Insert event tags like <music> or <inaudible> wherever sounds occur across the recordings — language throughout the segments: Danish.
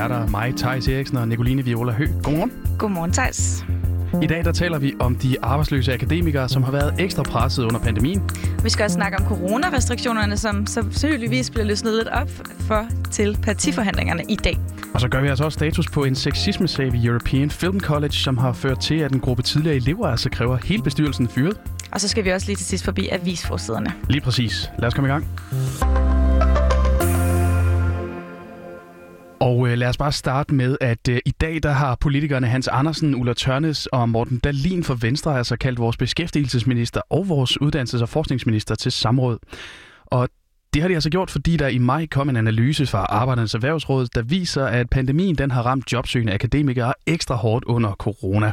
værter, mig, Thijs Eriksen og Nicoline Viola Hø. Godmorgen. Godmorgen, Thijs. I dag der taler vi om de arbejdsløse akademikere, som har været ekstra presset under pandemien. Vi skal også snakke om coronarestriktionerne, som sandsynligvis bliver løsnet lidt op for til partiforhandlingerne i dag. Og så gør vi altså også status på en sexisme-sag ved European Film College, som har ført til, at en gruppe tidligere elever altså kræver hele bestyrelsen fyret. Og så skal vi også lige til sidst forbi avisforsiderne. Lige præcis. Lad os komme i gang. Og øh, lad os bare starte med, at øh, i dag der har politikerne Hans Andersen, Ulla Tørnes og Morten Dalin for Venstre altså kaldt vores beskæftigelsesminister og vores uddannelses- og forskningsminister til samråd. Og det har de altså gjort, fordi der i maj kom en analyse fra Arbejdernes Erhvervsråd, der viser, at pandemien den har ramt jobsøgende akademikere ekstra hårdt under corona.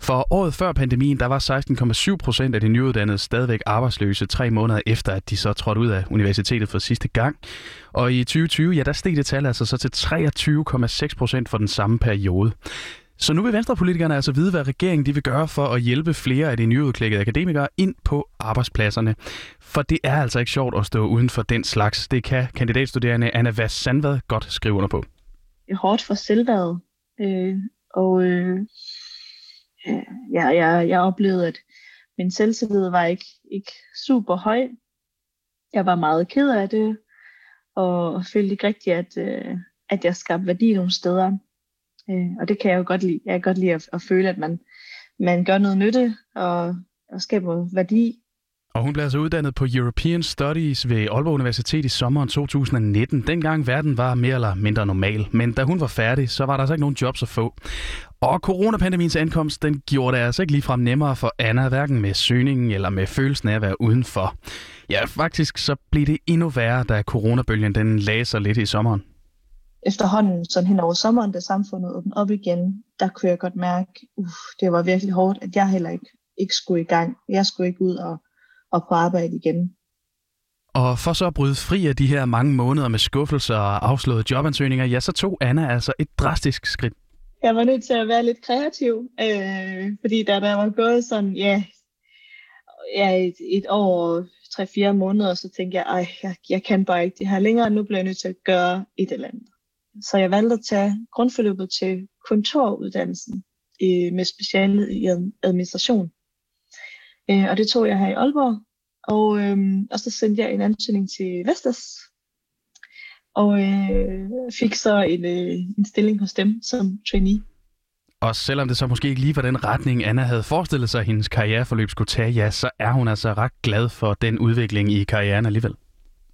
For året før pandemien, der var 16,7 procent af de nyuddannede stadigvæk arbejdsløse tre måneder efter, at de så trådte ud af universitetet for sidste gang. Og i 2020, ja, der steg det tal altså så til 23,6 procent for den samme periode. Så nu vil venstrepolitikerne altså vide, hvad regeringen de vil gøre for at hjælpe flere af de nyudklækkede akademikere ind på arbejdspladserne. For det er altså ikke sjovt at stå uden for den slags. Det kan kandidatstuderende Anna Vass Sandvad godt skrive under på. Det er hårdt for selvværdet. Øh, og øh, ja, jeg, jeg oplevede, at min selvtillid var ikke, ikke super høj. Jeg var meget ked af det, og følte ikke rigtigt, at, øh, at jeg skabte værdi nogle steder. Øh, og det kan jeg jo godt lide. Jeg kan godt lide at, at føle, at man, man gør noget nytte og, og skaber værdi. Og hun blev altså uddannet på European Studies ved Aalborg Universitet i sommeren 2019. Dengang verden var mere eller mindre normal. Men da hun var færdig, så var der altså ikke nogen jobs at få. Og coronapandemiens ankomst, den gjorde det altså ikke ligefrem nemmere for Anna, hverken med søgningen eller med følelsen af at være udenfor. Ja, faktisk så blev det endnu værre, da coronabølgen den lagde sig lidt i sommeren. Efterhånden, sådan hen over sommeren, da samfundet åbnede op igen, der kunne jeg godt mærke, uh, det var virkelig hårdt, at jeg heller ikke, ikke skulle i gang. Jeg skulle ikke ud og, og på arbejde igen. Og for så at bryde fri af de her mange måneder med skuffelser og afslåede jobansøgninger, ja, så tog Anna altså et drastisk skridt jeg var nødt til at være lidt kreativ, øh, fordi da der var gået sådan, ja, ja et, et år, tre-fire måneder, så tænkte jeg, ej, jeg, jeg kan bare ikke det her længere, nu bliver jeg nødt til at gøre et eller andet. Så jeg valgte at tage grundforløbet til kontoruddannelsen øh, med speciale i administration. Øh, og det tog jeg her i Aalborg, og, øh, og så sendte jeg en ansøgning til Vestas, og øh, fik så en, øh, en stilling hos dem som trainee. Og selvom det så måske ikke lige var den retning, Anna havde forestillet sig, at hendes karriereforløb skulle tage, ja, så er hun altså ret glad for den udvikling i karrieren alligevel.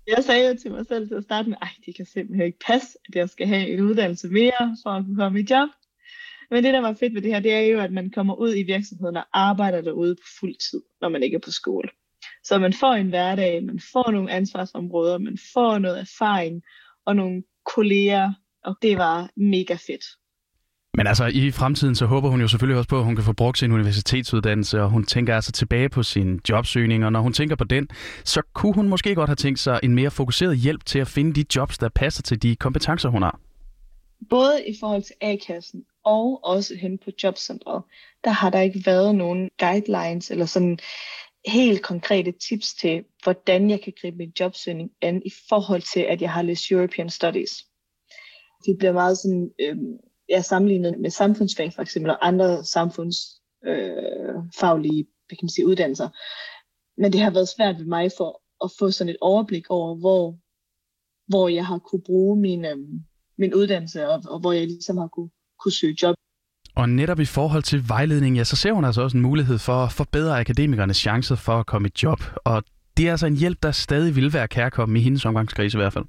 Jeg sagde jo til mig selv til at starte med, at det kan simpelthen ikke passe, at jeg skal have en uddannelse mere for at kunne komme i job. Men det, der var fedt ved det her, det er jo, at man kommer ud i virksomheden og arbejder derude på fuld tid, når man ikke er på skole. Så man får en hverdag, man får nogle ansvarsområder, man får noget erfaring, og nogle kolleger, og det var mega fedt. Men altså i fremtiden, så håber hun jo selvfølgelig også på, at hun kan få brugt sin universitetsuddannelse, og hun tænker altså tilbage på sin jobsøgning, og når hun tænker på den, så kunne hun måske godt have tænkt sig en mere fokuseret hjælp til at finde de jobs, der passer til de kompetencer, hun har. Både i forhold til A-kassen og også hen på jobcentret, der har der ikke været nogen guidelines eller sådan helt konkrete tips til, hvordan jeg kan gribe min jobsøgning an i forhold til, at jeg har læst European Studies. Det bliver meget sådan, øh, jeg sammenlignet med samfundsfag for eksempel, og andre samfundsfaglige øh, kan man sige, uddannelser. Men det har været svært ved mig for at få sådan et overblik over, hvor, hvor jeg har kunne bruge min, øh, min uddannelse, og, og hvor jeg ligesom har kunne, kunne søge job. Og netop i forhold til vejledning, ja, så ser hun altså også en mulighed for at forbedre akademikernes chancer for at komme i job. Og det er altså en hjælp, der stadig vil være kærkommen i hendes omgangskreds i hvert fald.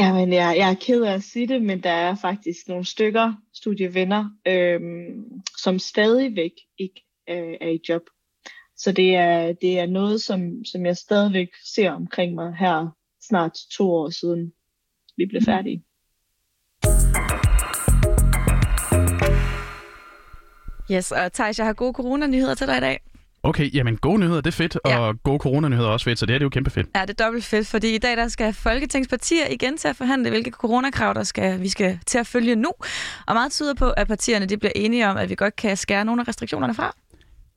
Jamen, jeg, jeg er ked af at sige det, men der er faktisk nogle stykker studievenner, øhm, som stadigvæk ikke øh, er i job. Så det er, det er noget, som, som jeg stadigvæk ser omkring mig her snart to år siden vi blev færdige. Yes, og Thijs, jeg har gode coronanyheder til dig i dag. Okay, jamen gode nyheder, det er fedt, ja. og gode coronanyheder er også fedt, så det er det jo kæmpe fedt. Ja, det er dobbelt fedt, fordi i dag der skal Folketingspartier igen til at forhandle, hvilke coronakrav der skal, vi skal til at følge nu. Og meget tyder på, at partierne de bliver enige om, at vi godt kan skære nogle af restriktionerne fra.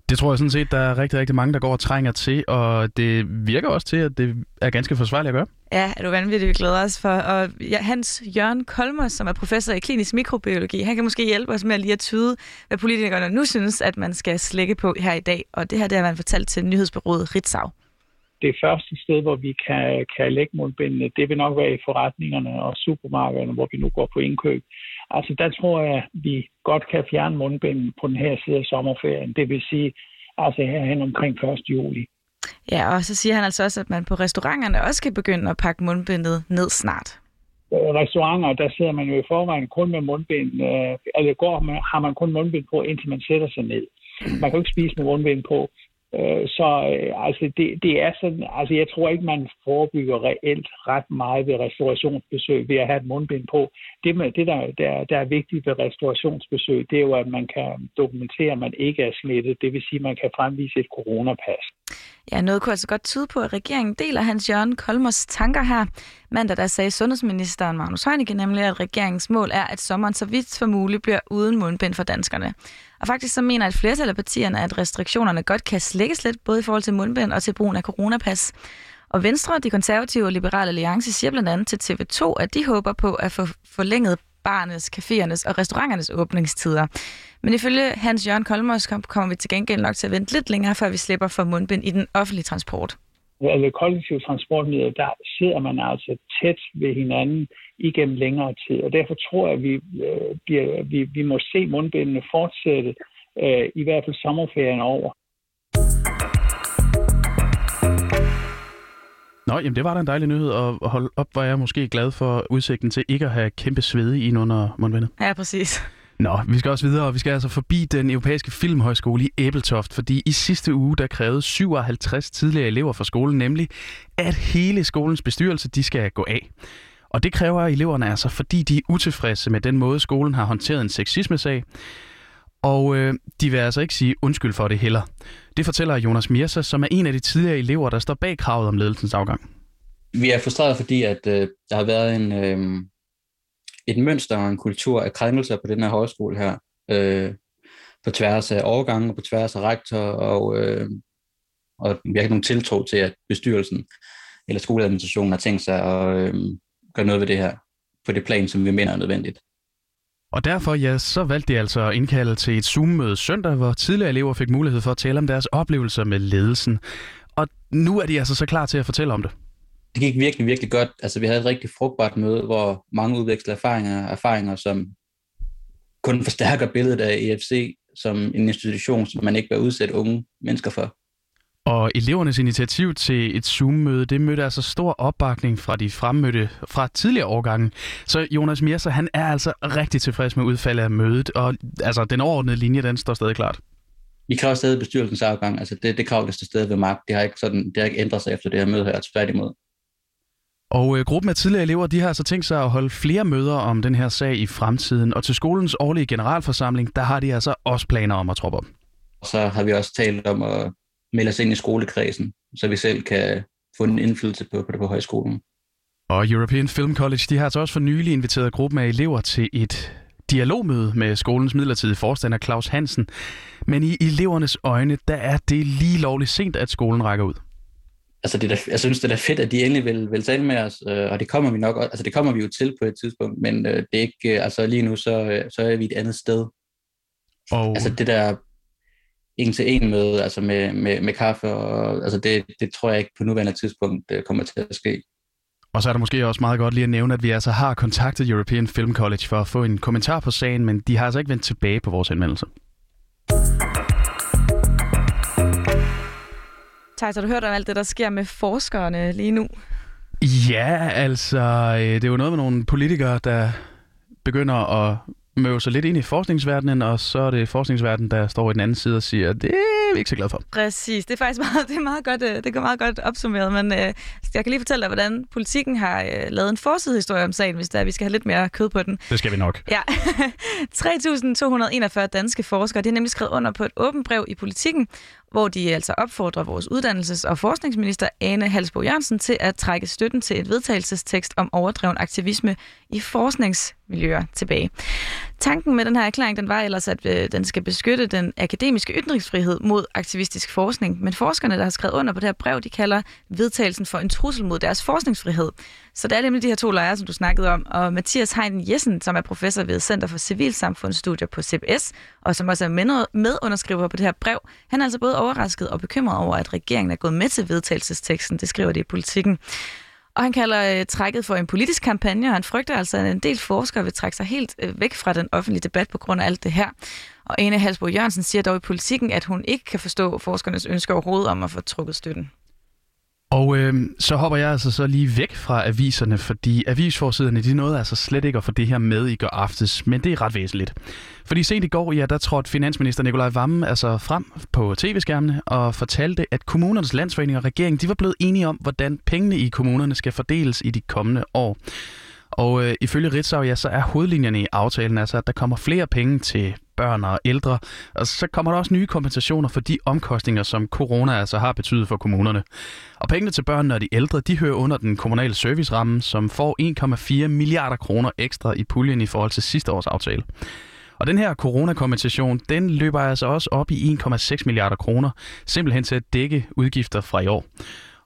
Det tror jeg sådan set, der er rigtig, rigtig mange, der går og trænger til, og det virker også til, at det er ganske forsvarligt at gøre. Ja, er du vanvittigt, vi glæder os for. Og ja, Hans Jørgen Kolmers, som er professor i klinisk mikrobiologi, han kan måske hjælpe os med at lige at tyde, hvad politikerne nu synes, at man skal slække på her i dag. Og det her, det har man fortalt til nyhedsbyrået Ritzau. Det første sted, hvor vi kan, kan lægge mundbindene, det vil nok være i forretningerne og supermarkederne, hvor vi nu går på indkøb. Altså der tror jeg, at vi godt kan fjerne mundbinden på den her side af sommerferien. Det vil sige, altså herhen omkring 1. juli. Ja, og så siger han altså også, at man på restauranterne også skal begynde at pakke mundbindet ned snart. Restauranter, der sidder man jo i forvejen kun med mundbind, øh, eller går har man kun mundbind på, indtil man sætter sig ned. Man kan jo ikke spise med mundbind på. Øh, så øh, altså det, det er sådan, altså jeg tror ikke, man forebygger reelt ret meget ved restaurationsbesøg ved at have et mundbind på. Det, med, det der, der, der er vigtigt ved restaurationsbesøg, det er jo, at man kan dokumentere, at man ikke er smittet. Det vil sige, at man kan fremvise et coronapas. Ja, noget kunne altså godt tyde på, at regeringen deler Hans Jørgen Kolmers tanker her. Mandag der sagde sundhedsministeren Magnus Heunicke nemlig, at regeringens mål er, at sommeren så vidt for muligt bliver uden mundbind for danskerne. Og faktisk så mener et flertal af partierne, at restriktionerne godt kan slækkes lidt, både i forhold til mundbind og til brugen af coronapas. Og Venstre, de konservative og liberale alliance siger blandt andet til TV2, at de håber på at få forlænget barnes, caféernes og restauranternes åbningstider. Men ifølge Hans Jørgen Kolmos kommer vi til gengæld nok til at vente lidt længere, før vi slipper for mundbind i den offentlige transport. Ved kollektive transportmidler, der sidder man altså tæt ved hinanden igennem længere tid. Og derfor tror jeg, at vi, øh, bliver, vi, vi må se mundbindene fortsætte, øh, i hvert fald sommerferien over. Nå, jamen det var da en dejlig nyhed, og hold op, var jeg måske glad for udsigten til ikke at have kæmpe svede ind under mundbindet. Ja, præcis. Nå, vi skal også videre, og vi skal altså forbi den europæiske filmhøjskole i Æbeltoft, fordi i sidste uge, der krævede 57 tidligere elever fra skolen nemlig, at hele skolens bestyrelse, de skal gå af. Og det kræver eleverne altså, fordi de er utilfredse med den måde, skolen har håndteret en sexisme-sag. Og øh, de vil altså ikke sige undskyld for det heller. Det fortæller Jonas Mirsa, som er en af de tidligere elever, der står bag kravet om ledelsens afgang. Vi er frustreret, fordi at, øh, der har været en, øh, et mønster og en kultur af krænkelser på den her højskole her, øh, på tværs af overgangen og på tværs af rektor, og, øh, og vi har ikke nogen tiltro til, at bestyrelsen eller skoleadministrationen har tænkt sig at øh, gøre noget ved det her på det plan, som vi mener er nødvendigt. Og derfor ja, så valgte de altså at indkalde til et Zoom-møde søndag, hvor tidligere elever fik mulighed for at tale om deres oplevelser med ledelsen. Og nu er de altså så klar til at fortælle om det det gik virkelig, virkelig godt. Altså, vi havde et rigtig frugtbart møde, hvor mange udvekslede erfaringer, erfaringer som kun forstærker billedet af EFC som en institution, som man ikke bør udsætte unge mennesker for. Og elevernes initiativ til et Zoom-møde, det mødte altså stor opbakning fra de fremmødte fra tidligere årgange. Så Jonas Mierser, han er altså rigtig tilfreds med udfaldet af mødet, og altså den overordnede linje, den står stadig klart. Vi kræver stadig bestyrelsens afgang. Altså det, det krav, der står stadig ved magt. Det har ikke, sådan, det har ikke ændret sig efter det her møde her, tværtimod. Og øh, gruppen af tidligere elever, de har altså tænkt sig at holde flere møder om den her sag i fremtiden. Og til skolens årlige generalforsamling, der har de altså også planer om at troppe op. Så har vi også talt om at melde os ind i skolekredsen, så vi selv kan få en indflydelse på, på det på højskolen. Og European Film College, de har altså også for nylig inviteret gruppen af elever til et dialogmøde med skolens midlertidige forstander Claus Hansen. Men i elevernes øjne, der er det lige lovligt sent, at skolen rækker ud altså det der, jeg synes, det er fedt, at de endelig vil, vil tale med os, øh, og det kommer vi nok, altså det kommer vi jo til på et tidspunkt, men øh, det er ikke, øh, altså lige nu, så, så er vi et andet sted. Og... Altså det der en til en med, altså med, med, med kaffe, og, altså det, det tror jeg ikke på nuværende tidspunkt øh, kommer til at ske. Og så er det måske også meget godt lige at nævne, at vi altså har kontaktet European Film College for at få en kommentar på sagen, men de har altså ikke vendt tilbage på vores henvendelse. Thijs, har du hørt om alt det, der sker med forskerne lige nu? Ja, altså, øh, det er jo noget med nogle politikere, der begynder at sig lidt ind i forskningsverdenen, og så er det forskningsverdenen, der står i den anden side og siger, det er vi ikke så glade for. Præcis. Det er faktisk meget, <laughs> det er meget godt, øh, det er meget godt opsummeret, men øh, jeg kan lige fortælle dig, hvordan politikken har øh, lavet en forsidehistorie om sagen, hvis der, vi skal have lidt mere kød på den. Det skal vi nok. Ja. <laughs> 3.241 danske forskere, de har nemlig skrevet under på et åbent brev i politikken, hvor de altså opfordrer vores uddannelses- og forskningsminister Ane Halsbo Jørgensen til at trække støtten til et vedtagelsestekst om overdreven aktivisme i forsknings miljøer tilbage. Tanken med den her erklæring, den var ellers, at øh, den skal beskytte den akademiske ytringsfrihed mod aktivistisk forskning. Men forskerne, der har skrevet under på det her brev, de kalder vedtagelsen for en trussel mod deres forskningsfrihed. Så det er nemlig de her to lejre, som du snakkede om. Og Mathias Heiden Jessen, som er professor ved Center for Civilsamfundsstudier på CBS, og som også er medunderskriver på det her brev, han er altså både overrasket og bekymret over, at regeringen er gået med til vedtagelsesteksten. Det skriver det i politikken. Og han kalder øh, trækket for en politisk kampagne, og han frygter altså, at en del forskere vil trække sig helt øh, væk fra den offentlige debat på grund af alt det her. Og Ane Halsbro Jørgensen siger dog i politikken, at hun ikke kan forstå forskernes ønske overhovedet om at få trukket støtten. Og øh, så hopper jeg altså så lige væk fra aviserne, fordi avisforsiderne, de nåede altså slet ikke at få det her med i går aftes, men det er ret væsentligt. Fordi sent i går, ja, der trådte finansminister Nikolaj Vammen altså frem på tv-skærmene og fortalte, at kommunernes landsforening og regering, de var blevet enige om, hvordan pengene i kommunerne skal fordeles i de kommende år. Og øh, ifølge Ritzau, ja, så er hovedlinjerne i aftalen altså, at der kommer flere penge til børn og ældre, og så kommer der også nye kompensationer for de omkostninger, som corona altså har betydet for kommunerne. Og pengene til børnene og de ældre, de hører under den kommunale serviceramme, som får 1,4 milliarder kroner ekstra i puljen i forhold til sidste års aftale. Og den her coronakompensation, den løber altså også op i 1,6 milliarder kroner, simpelthen til at dække udgifter fra i år.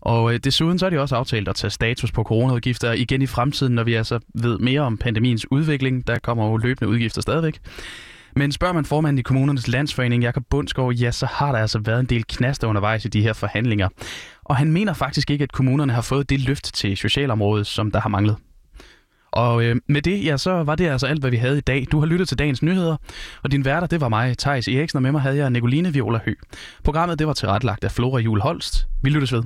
Og øh, desuden så er det også aftalt at tage status på coronaudgifter igen i fremtiden, når vi altså ved mere om pandemiens udvikling. Der kommer jo løbende udgifter stadigvæk. Men spørger man formanden i kommunernes landsforening, Jakob Bundsgaard, ja, så har der altså været en del knaster undervejs i de her forhandlinger. Og han mener faktisk ikke, at kommunerne har fået det løft til socialområdet, som der har manglet. Og øh, med det, ja, så var det altså alt, hvad vi havde i dag. Du har lyttet til dagens nyheder, og din værter, det var mig, Thijs Eriksen, og med mig havde jeg Nicoline Viola Hø. Programmet, det var tilrettelagt af Flora Jul Holst. Vi lyttes ved.